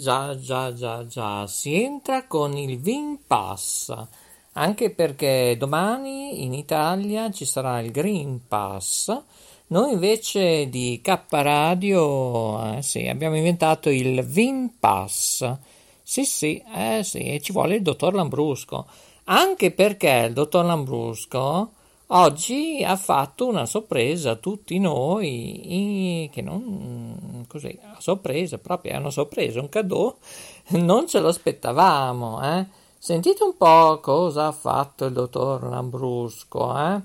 Già, già, già, già, si entra con il Vin Pass, anche perché domani in Italia ci sarà il Green Pass. Noi invece di K Radio, eh, sì, abbiamo inventato il Vin Pass. Sì, sì, eh sì, ci vuole il dottor Lambrusco. Anche perché il dottor Lambrusco oggi ha fatto una sorpresa a tutti noi, che non così, a sorpresa, proprio è una sorpresa, un cadeau, non ce lo aspettavamo, eh? Sentite un po' cosa ha fatto il dottor Lambrusco, eh?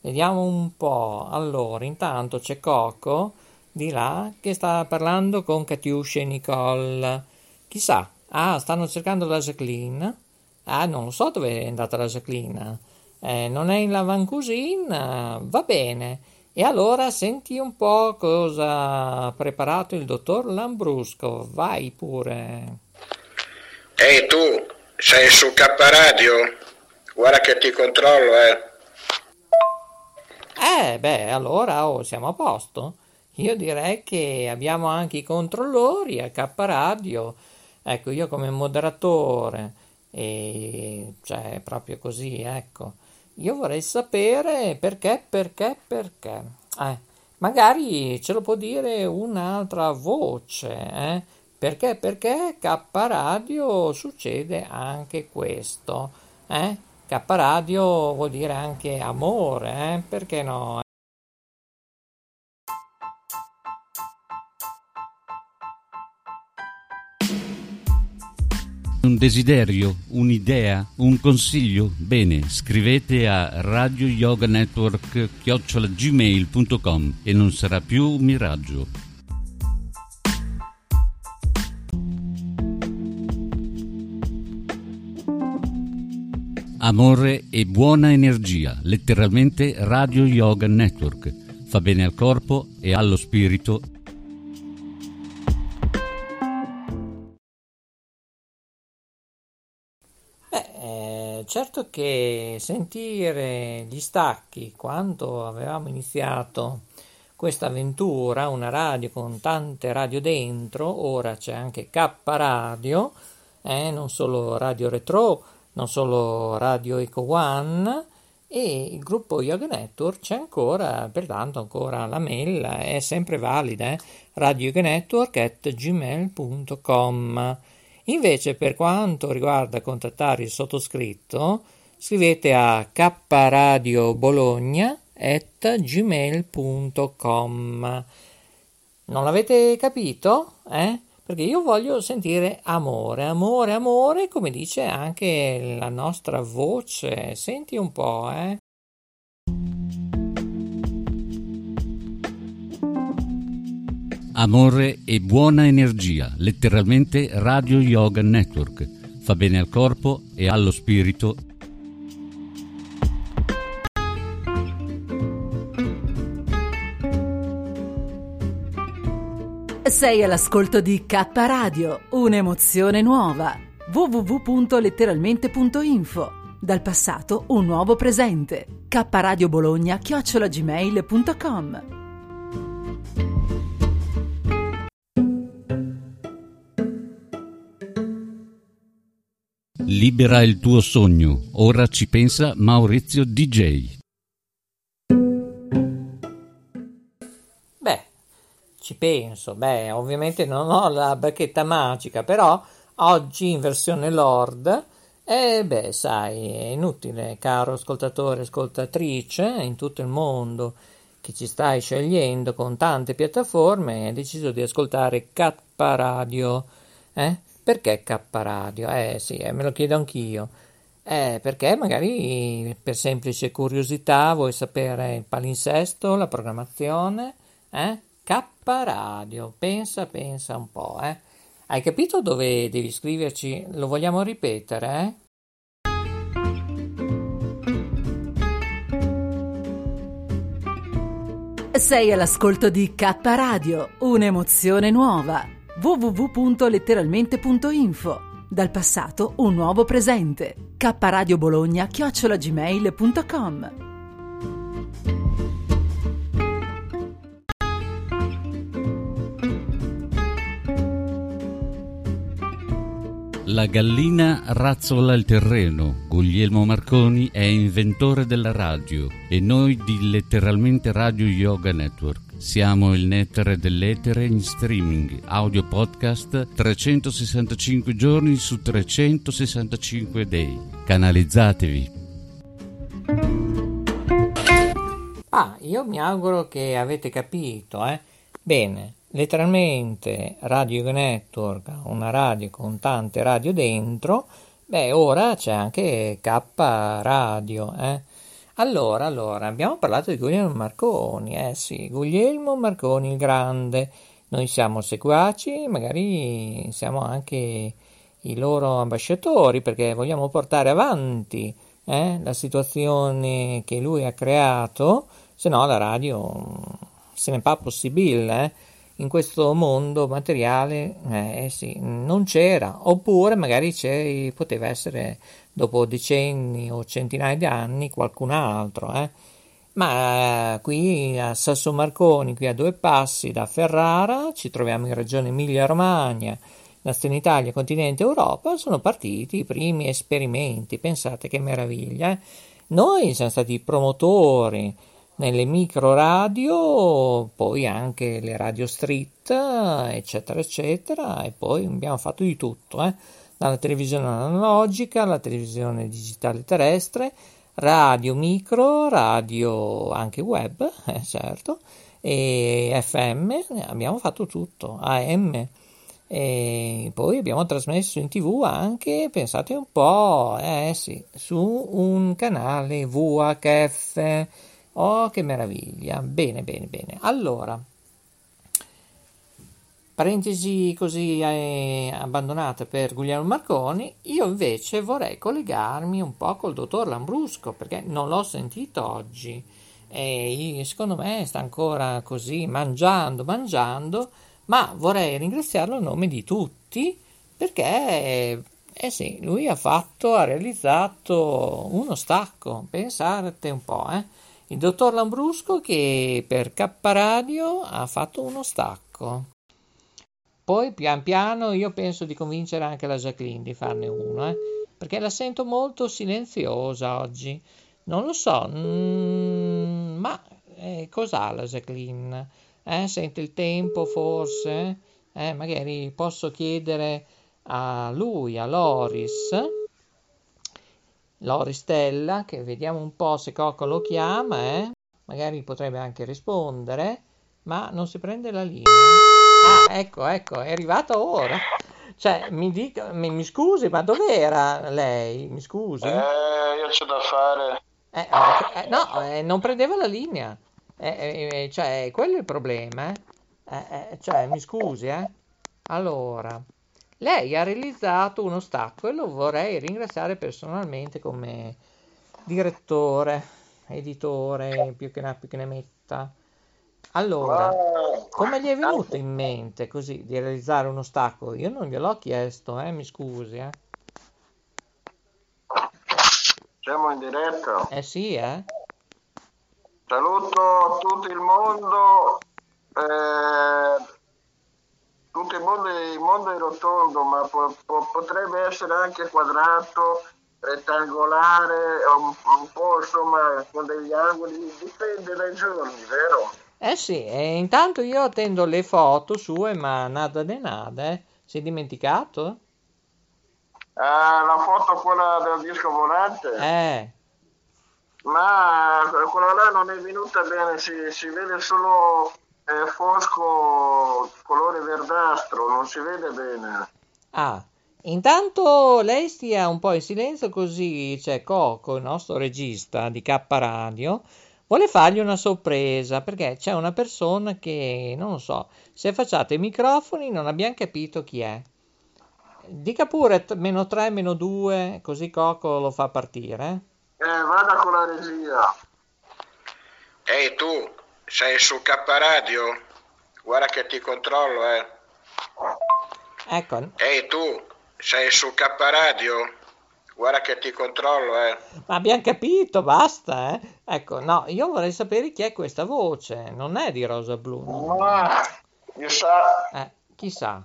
Vediamo un po'. Allora, intanto c'è Coco di là che sta parlando con Katiuscia e Nicole. Chissà, ah, stanno cercando la Jacqueline. Ah, non lo so dove è andata la Jacqueline eh, non è in Lavan Cuisine, va bene. E allora senti un po' cosa ha preparato il dottor Lambrusco, vai pure. Ehi tu, sei su K Radio? Guarda che ti controllo, eh. Eh, beh, allora oh, siamo a posto. Io direi che abbiamo anche i controllori a K Radio. Ecco, io come moderatore, e cioè proprio così, ecco. Io vorrei sapere perché, perché, perché. Eh, magari ce lo può dire un'altra voce, eh? Perché, perché K Radio succede anche questo, eh? K Radio vuol dire anche amore, eh? Perché no? Desiderio, un'idea, un consiglio? Bene, scrivete a Radio Yoga Network gmail.com e non sarà più un miraggio. Amore e buona energia, letteralmente Radio Yoga Network. Fa bene al corpo e allo spirito certo che sentire gli stacchi quando avevamo iniziato questa avventura, una radio con tante radio dentro, ora c'è anche K Radio, eh, non solo Radio Retro, non solo Radio Eco One e il gruppo Yoga Network c'è ancora, pertanto ancora la mail è sempre valida, eh, radioyoganetwork.gmail.com Invece, per quanto riguarda contattare il sottoscritto, scrivete a kradiobologna.gmail.com Non l'avete capito? Eh? Perché io voglio sentire amore, amore, amore, come dice anche la nostra voce. Senti un po', eh? Amore e buona energia, letteralmente Radio Yoga Network. Fa bene al corpo e allo spirito. Sei all'ascolto di K Radio, un'emozione nuova. www.letteralmente.info Dal passato un nuovo presente. K Radio Bologna chiocciolagmail.com Libera il tuo sogno. Ora ci pensa Maurizio DJ. Beh, ci penso. Beh, ovviamente non ho la bacchetta magica, però oggi in versione Lord. E eh, beh, sai, è inutile, caro ascoltatore ascoltatrice, in tutto il mondo che ci stai scegliendo con tante piattaforme, hai deciso di ascoltare K Radio, eh? Perché K Radio? Eh sì, eh, me lo chiedo anch'io. Eh, perché magari per semplice curiosità vuoi sapere il palinsesto, la programmazione, eh? K Radio, pensa, pensa un po', eh. Hai capito dove devi scriverci? Lo vogliamo ripetere, eh? Sei all'ascolto di K Radio, un'emozione nuova. www.letteralmente.info Dal passato un nuovo presente. K Radio Bologna chiocciolagmail.com La gallina razzola il terreno. Guglielmo Marconi è inventore della radio e noi di Letteralmente Radio Yoga Network. Siamo il nettare dell'etere in streaming, audio podcast 365 giorni su 365 day. Canalizzatevi. Ah, io mi auguro che avete capito, eh? Bene, letteralmente Radio Network, una radio con tante radio dentro, beh, ora c'è anche K Radio, eh. Allora, allora, abbiamo parlato di Guglielmo Marconi, eh sì, Guglielmo Marconi il Grande. Noi siamo seguaci, magari siamo anche i loro ambasciatori perché vogliamo portare avanti eh, la situazione che lui ha creato, se no la radio se ne fa possibile. Eh in questo mondo materiale eh, sì, non c'era, oppure magari poteva essere dopo decenni o centinaia di anni qualcun altro. Eh. Ma eh, qui a Sasso Marconi, qui a due passi da Ferrara, ci troviamo in regione Emilia-Romagna, nazione Italia, continente Europa, sono partiti i primi esperimenti. Pensate che meraviglia! Eh. Noi siamo stati promotori nelle micro radio, poi anche le radio street, eccetera, eccetera, e poi abbiamo fatto di tutto, eh? Dalla televisione analogica alla televisione digitale terrestre, radio micro, radio anche web, eh, certo, e FM, abbiamo fatto tutto, AM. E poi abbiamo trasmesso in tv anche, pensate un po', eh sì, su un canale VHF Oh, che meraviglia! Bene, bene, bene. Allora, parentesi così eh, abbandonate per Guglielmo Marconi, io invece vorrei collegarmi un po' col dottor Lambrusco perché non l'ho sentito oggi e secondo me sta ancora così mangiando, mangiando, ma vorrei ringraziarlo a nome di tutti perché eh sì, lui ha fatto, ha realizzato uno stacco, pensate un po', eh il dottor Lambrusco che per K Radio ha fatto uno stacco. Poi pian piano io penso di convincere anche la Jacqueline di farne uno, eh, perché la sento molto silenziosa oggi. Non lo so, mm, ma eh, cos'ha la Jacqueline? Eh, sente il tempo forse? Eh, magari posso chiedere a lui, a Loris Loristella, che vediamo un po' se Cocco lo chiama, eh? magari potrebbe anche rispondere, ma non si prende la linea. Ah, ecco, ecco, è arrivata ora. Cioè, mi, dica, mi, mi scusi, ma dov'era lei? Mi scusi? Eh, io c'ho da fare. Eh, eh, eh no, eh, non prendeva la linea. Eh, cioè, quello è il problema. cioè, mi scusi, eh? Allora, lei ha realizzato uno stacco e lo vorrei ringraziare personalmente come direttore, editore, più che ne più che ne metta. Allora, come gli è venuto in mente così di realizzare uno stacco? Io non gliel'ho chiesto, eh, mi scusi, eh. Siamo in diretta. Eh sì, eh. Saluto tutto il mondo. Eh, tutto il mondo, il mondo è rotondo, ma po, po, potrebbe essere anche quadrato, rettangolare, un, un, po' insomma con degli angoli, dipende dai giorni, vero? Eh sì, e intanto io attendo le foto sue, ma nada de nada, eh. Si è dimenticato? Ah, la foto quella del disco volante? Eh. Ma quella là non è venuta bene, si, si vede solo è fosco colore verdastro, non si vede bene. Ah, intanto lei stia un po' in silenzio così c'è Coco, il nostro regista di K Radio, vuole fargli una sorpresa perché c'è una persona che, non lo so, si è affacciato ai microfoni, non abbiamo capito chi è. Dica pure t- meno 3, meno 2, così Coco lo fa partire. Eh, vada con la regia. Ehi tu, sei su K Radio? Guarda che ti controllo, eh. Ecco, Ehi tu, sei su K Radio? Guarda che ti controllo, eh. ma abbiamo capito, basta, eh. Ecco, no, io vorrei sapere chi è questa voce, non è di Rosa Blu. no? Ma, chissà. Eh, chissà,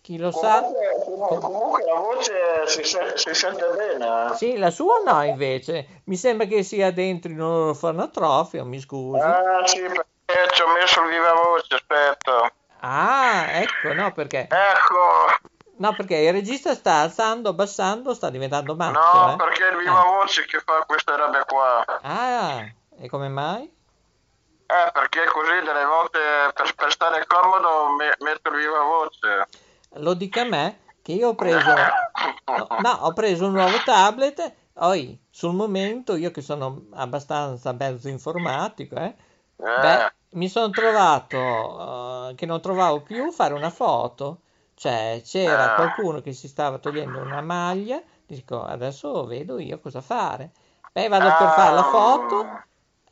chi lo sa? Comunque, comunque la voce si, se- si sente bene. eh. Sì, la sua no invece, mi sembra che sia dentro in un orfanotrofio, mi scusi. Ah sì, perché ci ho messo il viva voce, aspetta. Ah, ecco, no, perché... Ecco, No, perché il regista sta alzando, abbassando, sta diventando matto, no, eh. perché è il viva voce che fa queste robe qua. Ah, e come mai? Eh, perché così delle volte per, per stare comodo me- metto il viva voce. Lo dica a me che io ho preso... No, no, ho preso un nuovo tablet, poi sul momento, io che sono abbastanza mezzo informatico, eh, beh, mi sono trovato eh, che non trovavo più fare una foto. Cioè, c'era Ah. qualcuno che si stava togliendo una maglia, dico, adesso vedo io cosa fare. Beh, vado per fare la foto,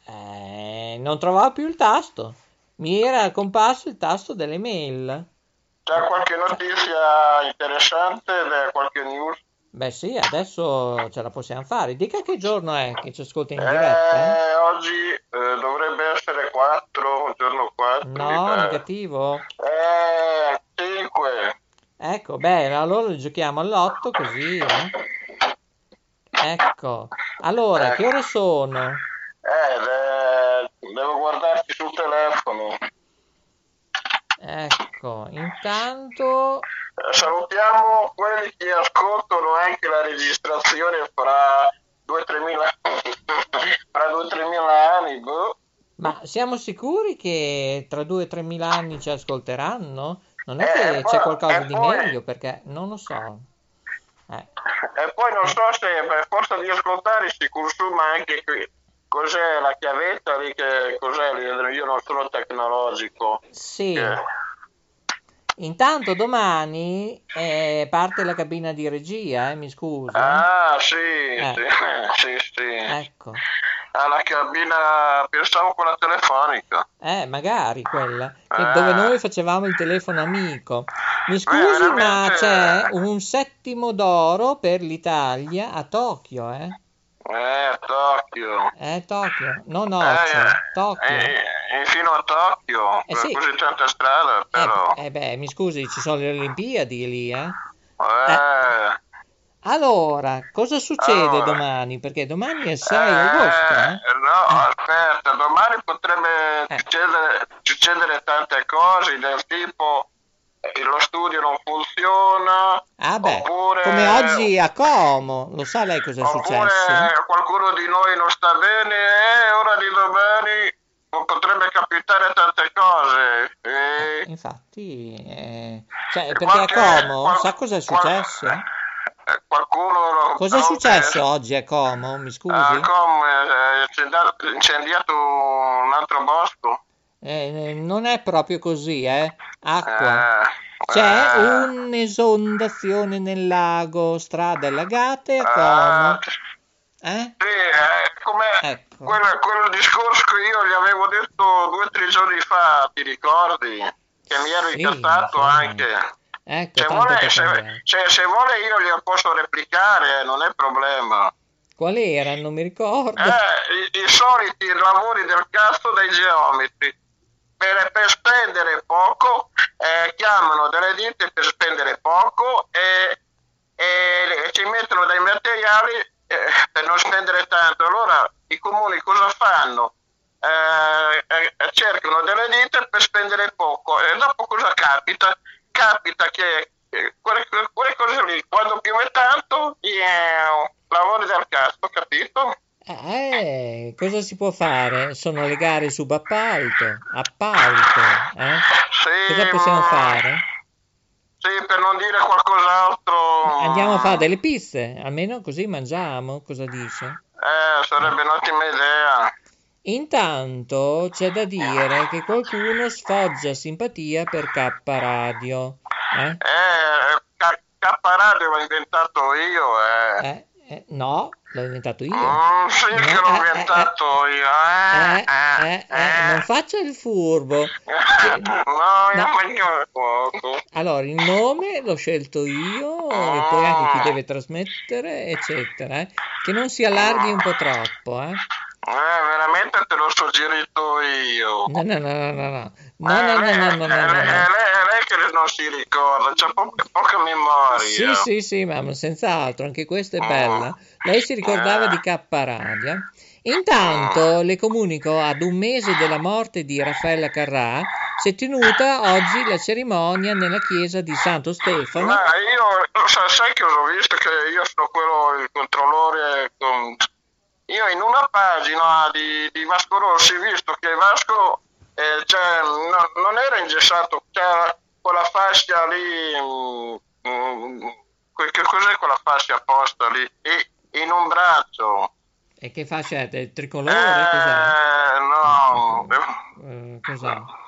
eh, non trovavo più il tasto. Mi era comparso il tasto delle mail. C'è qualche notizia interessante, qualche news? Beh sì, adesso ce la possiamo fare. Dica che giorno è che ci ascolta in diretta. eh? Eh, oggi eh, dovrebbe essere 4, un giorno 4. No, negativo. Eh, 5. Ecco, beh, allora giochiamo all'otto così, eh? Ecco. Allora, che ore sono? Eh, de- devo guardarti sul telefono. Ecco, intanto... Eh, salutiamo quelli che ascoltano anche la registrazione fra 2-3 mila fra 2-3 mila anni. Boh. Ma siamo sicuri che tra due o tre mila anni ci ascolteranno? Non è Eh, che poi- c'è qualcosa e di poi- meglio, perché non lo so. Eh, E poi non so se per forza di ascoltare si consuma anche qui. Cos'è la chiavetta lì? Che, cos'è lì? Io non sono tecnologico. sì. Eh, Intanto domani eh, parte la cabina di regia, eh, mi scusi. Ah, sì, Eh. sì, sì, sì. Ecco. Alla cabina, pensavo quella telefonica. Eh, magari quella, Ah. dove noi facevamo il telefono amico. Mi scusi, ma veramente- c'è un settimo d'oro per l'Italia a Tokyo, eh? Eh, Tokyo. Eh, Tokyo, non Eh, Occhio, Tokyo. eh, eh, fino a Tokyo, Eh, sì. così tanta strada, però. Eh, eh, beh, mi scusi, ci sono le Olimpiadi lì, eh? Eh, Allora, cosa succede Allora. domani? Perché domani è il 6 eh, agosto, eh? No, aspetta, domani potrebbe Eh. succedere, succedere tante cose del tipo eh, lo studio non funziona. Ah, beh, oppure, come oggi a Como, lo sa lei cosa è successo? qualcuno di noi non sta bene e ora di domani potrebbe capitare tante cose. E- Infatti, eh, cioè, perché qualche- a Como, qual- sa cosa è qual- successo? eh, qualcuno Cosa è successo eh, oggi a Como? Mi scusi? a Como è incendiato, incendiato un altro bosco. Eh, non è proprio così, eh? Acqua. Eh, C'è eh, un'esondazione nel lago, strade allagate a eh, Como. Eh? Sì, eh, come Ecco. quello, quello discorso che io gli avevo detto due o tre giorni fa, ti ricordi? Che mi ero Sì, incazzato anche. Ecco, Se vuole, se, se- se vuole io glielo posso replicare, non è problema. Quali erano? Non mi ricordo. Eh, i, i soliti lavori del cazzo dei geometri. Per, per spendere poco, eh, chiamano delle ditte per spendere poco e, e ci mettono dei materiali eh, per non spendere tanto. Allora i comuni cosa fanno? Eh, eh, cercano delle ditte per spendere poco e dopo cosa capita? Capita che eh, quelle, quelle cose lì, quando piove tanto, eh, lavori del cazzo, capito? Eh, cosa si può fare? Sono le gare subappalto, appalto, eh? Sì, Cosa possiamo fare? Sì, per non dire qualcos'altro. Andiamo a fare delle pizze, almeno così mangiamo, cosa dice? Eh, sarebbe un'ottima idea. Intanto c'è da dire che qualcuno sfoggia simpatia per K Radio. Eh? Eh, K, Radio l'ho inventato io, eh. Eh, eh, no, l'ho inventato io. Mm, sì No, che l'ho eh, eh, inventato io, Eh, eh, eh, non faccia il furbo. No, io No. mangio poco. Allora, il nome l'ho scelto io, e poi anche chi deve trasmettere, eccetera. Che non si allarghi un po' troppo, eh. Eh, veramente te l'ho suggerito io. No, no, no, no, no, no. No, no, no, no, no, no, È no, lei, no. è lei- lei che non si ricorda, c'ha po- poca memoria. Sì, sì, sì, ma senz'altro, anche questa è bella. Lei si ricordava di K. Intanto le comunico ad un mese della morte di Raffaella Carrà si è tenuta oggi la cerimonia nella chiesa di Santo Stefano. Ma io, sa- sai che ho visto che io sono quello, il controllore con... Io in una pagina di, di Vasco Rossi, visto che Vasco eh, cioè, no- non era ingessato, c'era quella fascia lì, mm, mm, que- che cos'è quella fascia apposta lì? E, in un braccio. E che fascia è? Il tricolore? Cos'è? Eh, no. Eh, cos'è?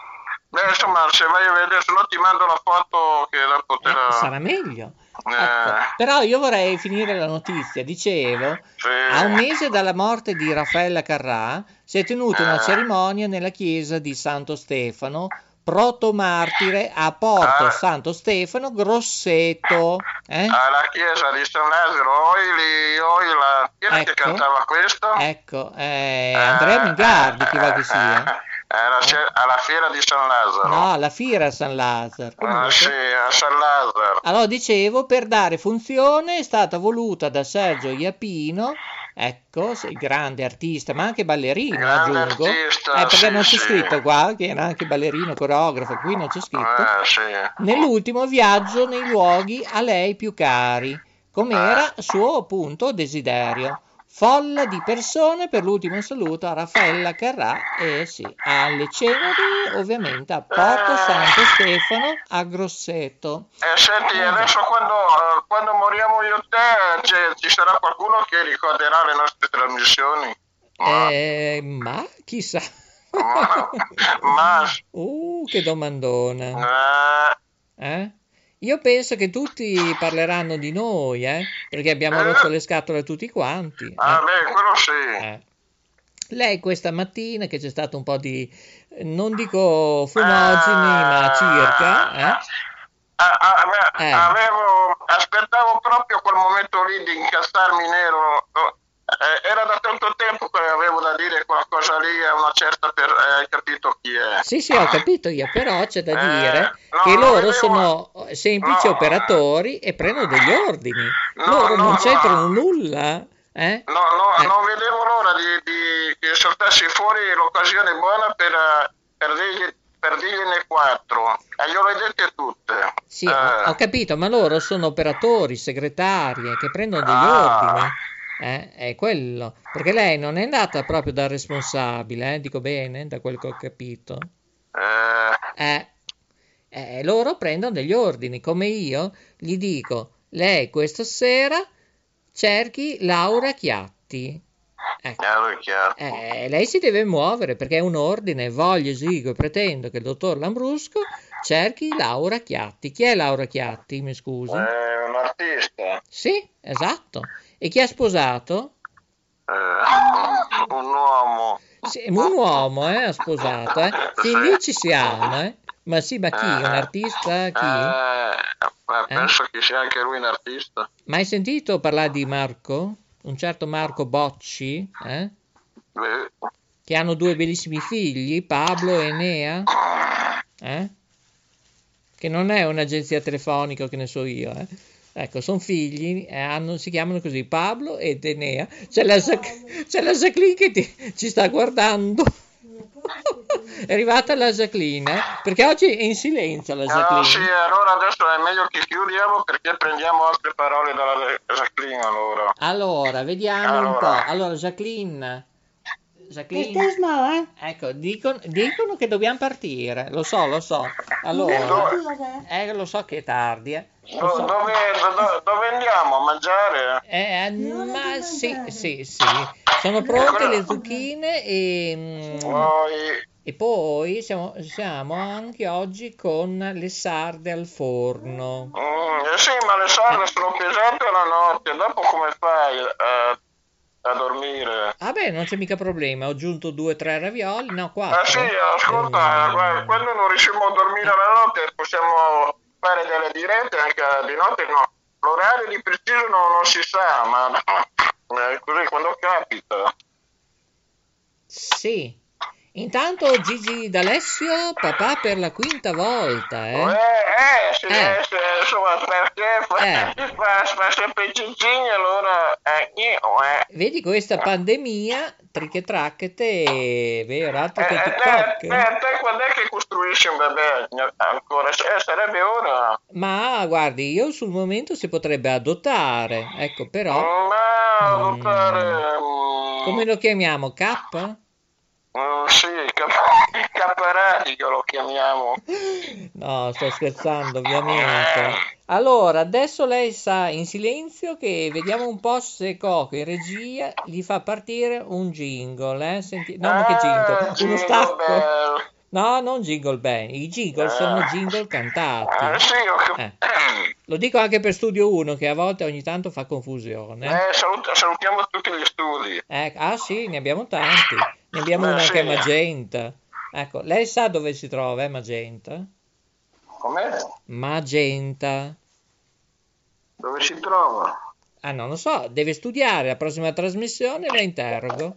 Beh, insomma, se vai a vedere, se no ti mando la foto che la... Eh, sarà meglio. Eh, Ecco, Però io vorrei finire la notizia. Dicevo, sì. a un mese dalla morte di Raffaella Carrà si è tenuta una Eh. cerimonia nella chiesa di Santo Stefano, protomartire a Porto Ah. Santo Stefano, Grosseto. eh? alla chiesa di San Lazzaro, Oili, Oila, chi era che Ecco. cantava questo? Ecco, eh, Andrea Mingardi, chi va che sia. Eh, Alla, ce- alla fiera di San Lazzaro. No, alla fiera San Lazzaro. Ah, sì, a San Lazzaro. Allora, dicevo, per dare funzione è stata voluta da Sergio Iapino, ecco, grande artista, ma anche ballerino, Grande aggiungo. artista, eh, perché sì, non c'è sì. scritto qua che era anche ballerino, coreografo, qui non c'è scritto. Eh, sì. Nell'ultimo viaggio nei luoghi a lei più cari, come era suo appunto desiderio. Folla di persone per l'ultimo saluto a Raffaella Carrà e sì, alle ceneri ovviamente a Porto Santo Stefano a Grosseto. Eh, senti, adesso quando, eh, quando moriamo io e te, ci sarà qualcuno che ricorderà le nostre trasmissioni? Ma, Eh, ma chissà. ma, ma Uh, che domandona. eh, Eh? Io penso che tutti parleranno di noi, eh? Perché abbiamo rotto le scatole tutti quanti. ah, eh. beh, quello sì. Eh. Lei questa mattina che c'è stato un po' di, non dico fumogeni, ma circa, eh? Ah, ah, Eh. avevo, aspettavo proprio quel momento lì di incastrarmi nero. Eh, era da tanto tempo che avevo da dire quella cosa lì a una certa per... eh, hai capito chi è? Sì, sì, ho capito io, però c'è da Eh, dire no, che loro vedevo- sono semplici no. operatori e prendono degli ordini. No, Loro no, non no. c'entrano nulla, eh? No, no, Eh. non vedevo l'ora di, di- che saltassi fuori l'occasione buona per, eh, per, dirgli, per dirgliene quattro. E glielo hai dette tutte. Sì, Eh, ho, ho capito, ma loro sono operatori, segretari eh, che prendono degli Ah. ordini. Eh, è quello. Perché lei non è andata proprio dal responsabile, eh, dico bene, da quel che ho capito. eh, Eh, eh, loro prendono degli ordini, come io gli dico, lei questa sera cerchi Laura Chiatti. Ecco. Eh, lei si deve muovere perché è un ordine, voglio, esigo e pretendo che il dottor Lambrusco cerchi Laura Chiatti. Chi è Laura Chiatti, mi scusi? È un artista. Sì, esatto. E chi ha sposato? Eh, un uomo. Sì, un uomo, eh, ha sposato, eh. Figli ci siamo, eh. Ma sì, ma chi? Un artista? Chi? Eh, ma penso che sia anche lui un artista. Mai sentito parlare di Marco? Un certo Marco Bocci, eh? Beh, Che hanno due bellissimi figli, Pablo e Enea? Eh? Che non è un'agenzia telefonica, che ne so io, eh? Ecco, sono figli, eh, hanno- si chiamano così, Pablo ed Enea. C'è la, Jac- c'è la Jacqueline che ti- ci sta guardando. è arrivata la Jacqueline, eh? Perché oggi è in silenzio la ah, Jacqueline. sì, allora adesso è meglio che chiudiamo perché prendiamo altre parole dalla Jacqueline allora. Allora, vediamo un Allora. po'. Allora, Jacqueline, Jacqueline? Small, eh? Ecco, dicono, dicono che dobbiamo partire, lo so, lo so. Allora, eh, lo so che è tardi, eh. Lo Do- so. dove, do- dove andiamo a mangiare? Eh, ma sì, sì, sì. Sono pronte le zucchine e, mm, Poi, e poi siamo, siamo anche oggi con le sarde al forno. mm, eh sì, ma le sarde sono pesanti alla notte, dopo come fai a, a dormire? Ah beh, non c'è mica problema, ho aggiunto due o tre ravioli, no, Ah quattro. sì, ascolta, Eh, quando non riusciamo a dormire la notte possiamo fare delle dirette anche di notte, no. L'orario di preciso non, non si sa, ma eh, così quando capita. Sì. Intanto Gigi D'Alessio, papà per la quinta volta, Eh, eh? eh, sì, Eh. eh, sì, insomma, perché fa, Eh. fa, fa sempre i cicini, allora, eh, io, eh. Vedi questa pandemia, trichetracchete, vero, altro Eh, che eh, TikTok. te, te quando è che costruisci un bebè ancora? Eh, sarebbe ora. Ma guardi, io sul momento si potrebbe adottare, ecco, però, Ma Mm. adottare... mm, come lo chiamiamo? K? Mm, sì, cap- caparadio lo chiamiamo. No, sto scherzando, ovviamente. Allora, adesso lei sa in silenzio che vediamo un po' se Coco in regia gli fa partire un jingle, eh? Senti... No, ma che jingle? Ah, Uno jingle stacco? bell. No, non jingle band, i jingle sono jingle Eh, cantati. sì, ho Eh. Lo dico anche per Studio 1 che a volte ogni tanto fa confusione. Eh, salut- salutiamo tutti gli studi. Eh, ah sì, ne abbiamo tanti. Ne abbiamo Eh, uno anche a sì. Magenta. Ecco, lei sa dove si trova, eh, Magenta? Com'è? Magenta. Dove si trova? Ah, non lo so, deve studiare la prossima trasmissione, la interrogo.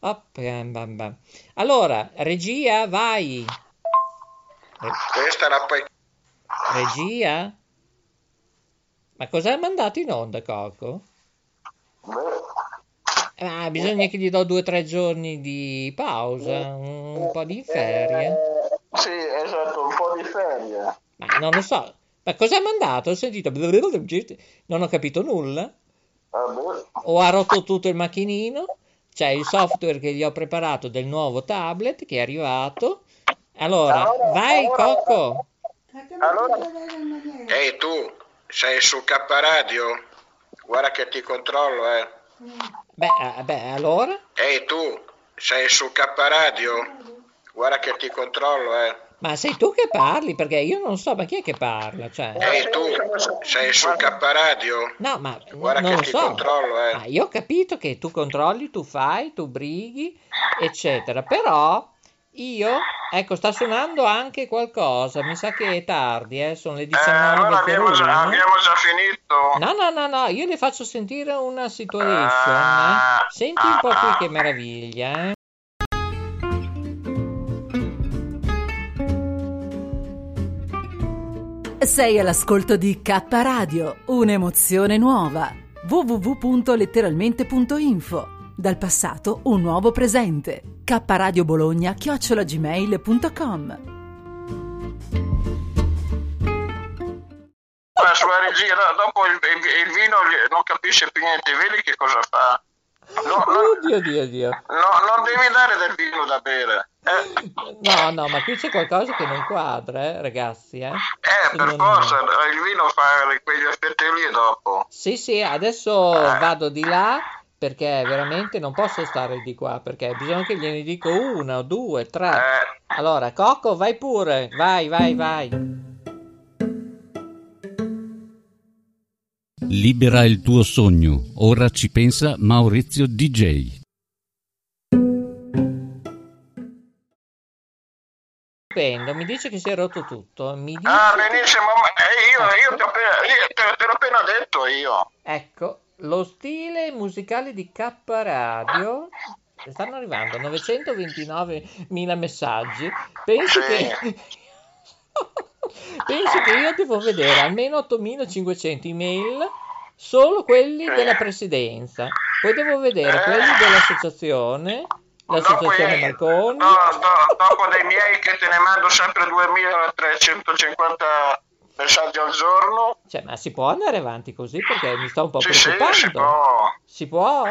Bam, bam, bam. Allora, regia, vai. Questa la puoi... regia? Ma cosa ha mandato in onda, Coco? Beh, Ah, bisogna che gli do due o tre giorni di pausa, un, po' di ferie. eh, sì, esatto, un po' di ferie. Ma non lo so. Ma cosa ha mandato? Ho sentito. Non ho capito nulla. Vabbè. O ha rotto tutto il macchinino. C'è il software che gli ho preparato del nuovo tablet che è arrivato. Allora, vai, Cocco. Allora, Ehi tu, sei su K Radio? Guarda che ti controllo, eh. Beh, eh, beh, allora? Ehi tu, sei su K Radio? Guarda che ti controllo, eh. Ma sei tu che parli? Perché io non so, ma chi è che parla? Cioè, Ehi tu, sei su K Radio? no, ma Guarda non che lo ti so. controllo, eh. Ma io ho capito che tu controlli, tu fai, tu brighi, eccetera. Però io, ecco, sta suonando anche qualcosa. Mi sa che è tardi, eh, sono le eh, allora 19.01. abbiamo già, abbiamo già finito. No, no, no, no, io le faccio sentire una situation. Ah, eh. Senti un po' qui ah, che meraviglia, eh. Sei all'ascolto di K Radio, un'emozione nuova. www.letteralmente.info. Dal passato un nuovo presente. K Radio Bologna chiocciolagmail.com. La sua regia, no, dopo il, il- vino non capisce più niente, vedi che cosa fa? No, no, Oddio, Dio, Dio. no, non devi dare del vino da bere. Eh, No, no, ma qui c'è qualcosa che non quadra, eh, ragazzi, eh. eh, per Non- forza, il vino fa quegli effetti lì dopo. Sì, sì, adesso vado di là perché veramente non posso stare di qua perché bisogna che gliene dico una, due, tre. Eh, Allora, Cocco, vai pure, vai, vai, vai. Libera il tuo sogno. Ora ci pensa Maurizio DJ. Stupendo, mi dice che si è rotto tutto. Mi dice ah, benissimo, ma eh, io, io ti ho appena- io te, te l'ho appena detto io. Ecco, lo stile musicale di K Radio. Stanno arrivando 929.000 messaggi. Penso che. Penso che io devo vedere almeno 8.500 email, solo quelli della presidenza. Poi devo vedere quelli dell'associazione, l'associazione i- Marconi. no, do- dopo dei miei che te ne mando sempre 2350 messaggi al giorno. Cioè, ma si può andare avanti così perché mi sto un po' Sì, sì, preoccupando. si può. Si può?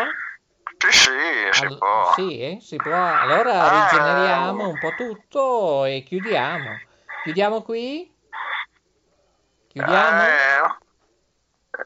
Sì, sì, si All- può. Sì, si può. Allora Ah, rigeneriamo un po' tutto e chiudiamo. Chiudiamo qui? Chiudiamo? Eh,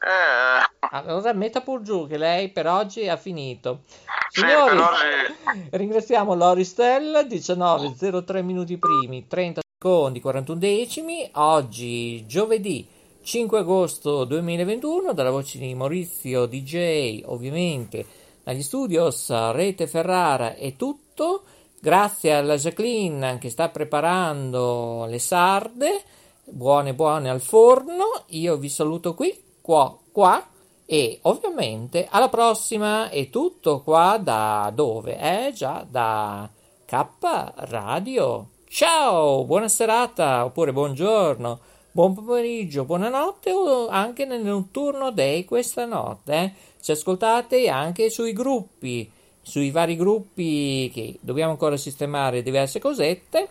eh, Allora metta pur giù che lei per oggi ha finito. sì, Signori, sì. ringraziamo Loristel, 19.03 minuti primi, 30 secondi, 41 decimi. Oggi, giovedì 5 agosto 2021, dalla voce di Maurizio DJ, ovviamente, dagli studios Rete Ferrara è tutto. Grazie alla Jacqueline che sta preparando le sarde, buone buone al forno. Io vi saluto qui, qua, qua. E ovviamente alla prossima è tutto qua da dove? Eh già da K Radio. Ciao, buona serata oppure buongiorno, buon pomeriggio, buonanotte o anche nel notturno day questa notte. eh. Ci ascoltate anche sui gruppi, sui vari gruppi che dobbiamo ancora sistemare diverse cosette.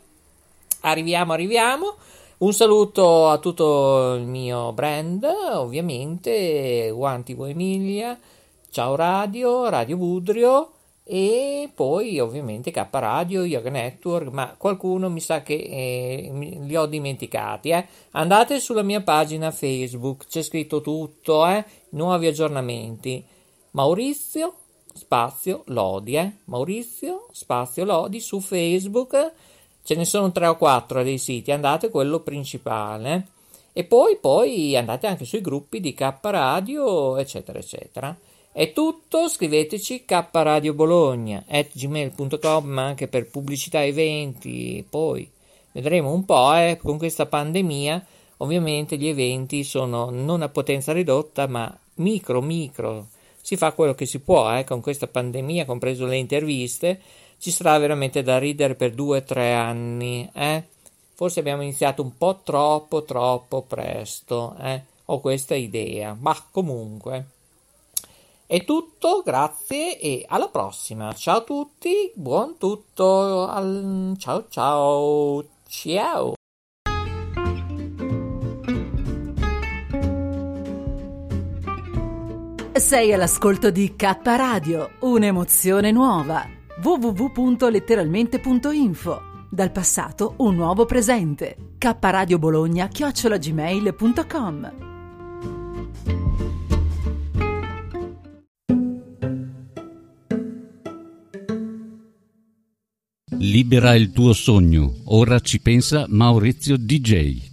Arriviamo, arriviamo. Un saluto a tutto il mio brand, ovviamente, Guanti Voi Emilia, Ciao Radio, Radio Budrio e poi ovviamente K Radio, Yoga Network, ma qualcuno mi sa che eh, li ho dimenticati. eh. Andate sulla mia pagina Facebook, c'è scritto tutto, eh, nuovi aggiornamenti. Maurizio Spazio Lodi, eh? Maurizio Spazio Lodi su Facebook. Ce ne sono tre o quattro dei siti, andate quello principale. E poi, poi andate anche sui gruppi di K Radio, eccetera, eccetera. È tutto, scriveteci kradiobologna at gmail.com anche per pubblicità eventi, poi vedremo un po', eh, con questa pandemia, ovviamente gli eventi sono non a potenza ridotta, ma micro, micro, si fa quello che si può, eh, con questa pandemia, compreso le interviste, ci sarà veramente da ridere per due o tre anni, eh. Forse abbiamo iniziato un po' troppo, troppo presto, eh. Ho questa idea, ma comunque. È tutto, grazie e alla prossima. Ciao a tutti, buon tutto. al- Ciao ciao. Ciao. Sei all'ascolto di K Radio, un'emozione nuova. www.letteralmente.info Dal passato un nuovo presente. K Radio Bologna chiocciolagmail.com Libera il tuo sogno. Ora ci pensa Maurizio DJ.